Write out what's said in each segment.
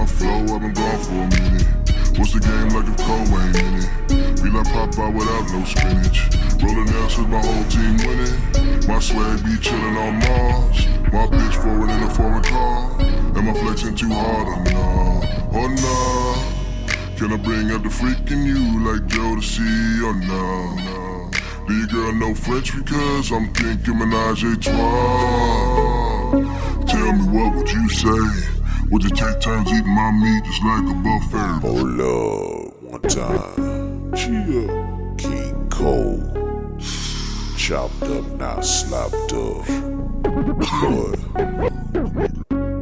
my flow, I've been gone for a minute. What's the game like if Cole ain't in it? We like Popeye without no spinach. Rolling L's with my whole team winning. My swag be chillin' on Mars. My bitch forward in a foreign car. Am I flexing too hard or nah? Or nah? Can I bring out the freak in you like see or nah? Do your girl know French because I'm thinking Menage a trois? Tell me what would you say? Would you take turns eating my meat just like a buffet? Hold up, one time. Chill. King Co. Chopped up, not slopped up. Boy.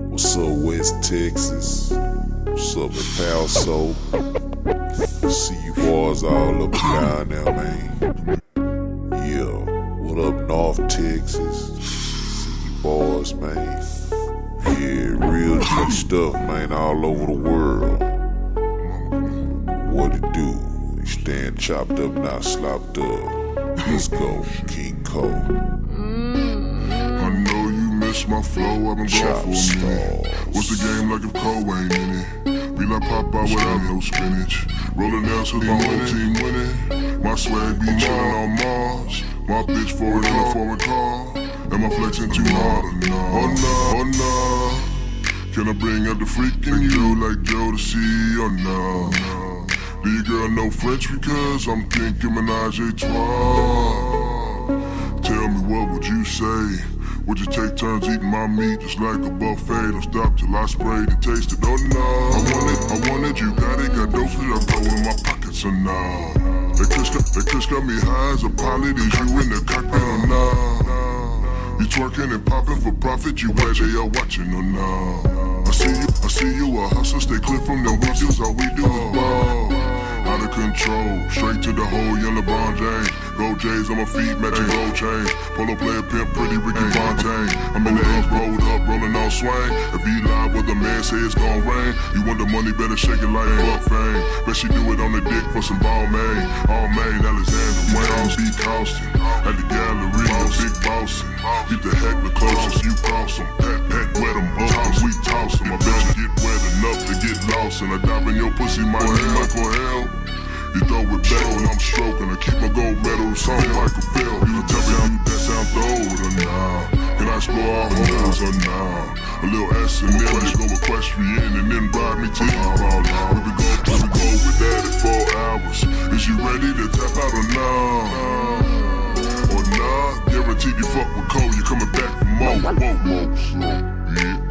What's up, West Texas? What's up, El Paso? See you boys all up and down there, man. Yeah. What up, North Texas? See you boys, man. Yeah, stuff, man, all over the world. What it do? They stand chopped up, not slopped up. Let's go, King Co. Mm. I know you miss my flow, I've been Chop gone for a minute. stars. What's the game like if Cole ain't in it? We like Popeye without no spinach. Rolling L's with my whole team winning. My swag be chillin' on Mars. My bitch forward in a foreign car. Am I flexing too hard or not? Oh nah. Can I bring out the freak in you like see or nah? Do your girl know French because I'm thinking Menage a trois? Tell me what would you say? Would you take turns eating my meat just like a buffet? Don't stop till I sprayed and tasted. Oh no, I want it, I want it, you got it, got doses, I throw it in my pockets or nah. That kush got, that got me high as a pilot, is you in the cockpit or nah? You twerking and popping for profit, you they are watching or nah? A hustler, stay clear from them weasels, all we do is ball. Out of control, straight to the hole, young LeBron James. Gold J's on my feet, matching gold chains. Polo player pimp, pretty Ricky Fontaine. I'm in the A's rolled up, rolling on swing. If he live with a man, say it's gon' rain. You want the money, better shake it like fuck fame. Bet she do it on the dick for some ball man. All man, Alexander Wang, B. Costin. At the gallery, big bossin'. Get the heck the closest you cross 'em. Pat, pat, And I dive in your pussy, my name Michael Hell. You throw it back when I'm stroking. I keep my gold medal, song like a fill. You tell me how that sound old or nah? Can I explore our homes or nah? A little S and then let's go equestrian and then ride me to the ball. We can go, we can go with that in four hours. Is you ready to tap out or nah? Or nah? Guarantee you fuck with Cole, you coming back for more. Whoa, whoa, slow, bitch.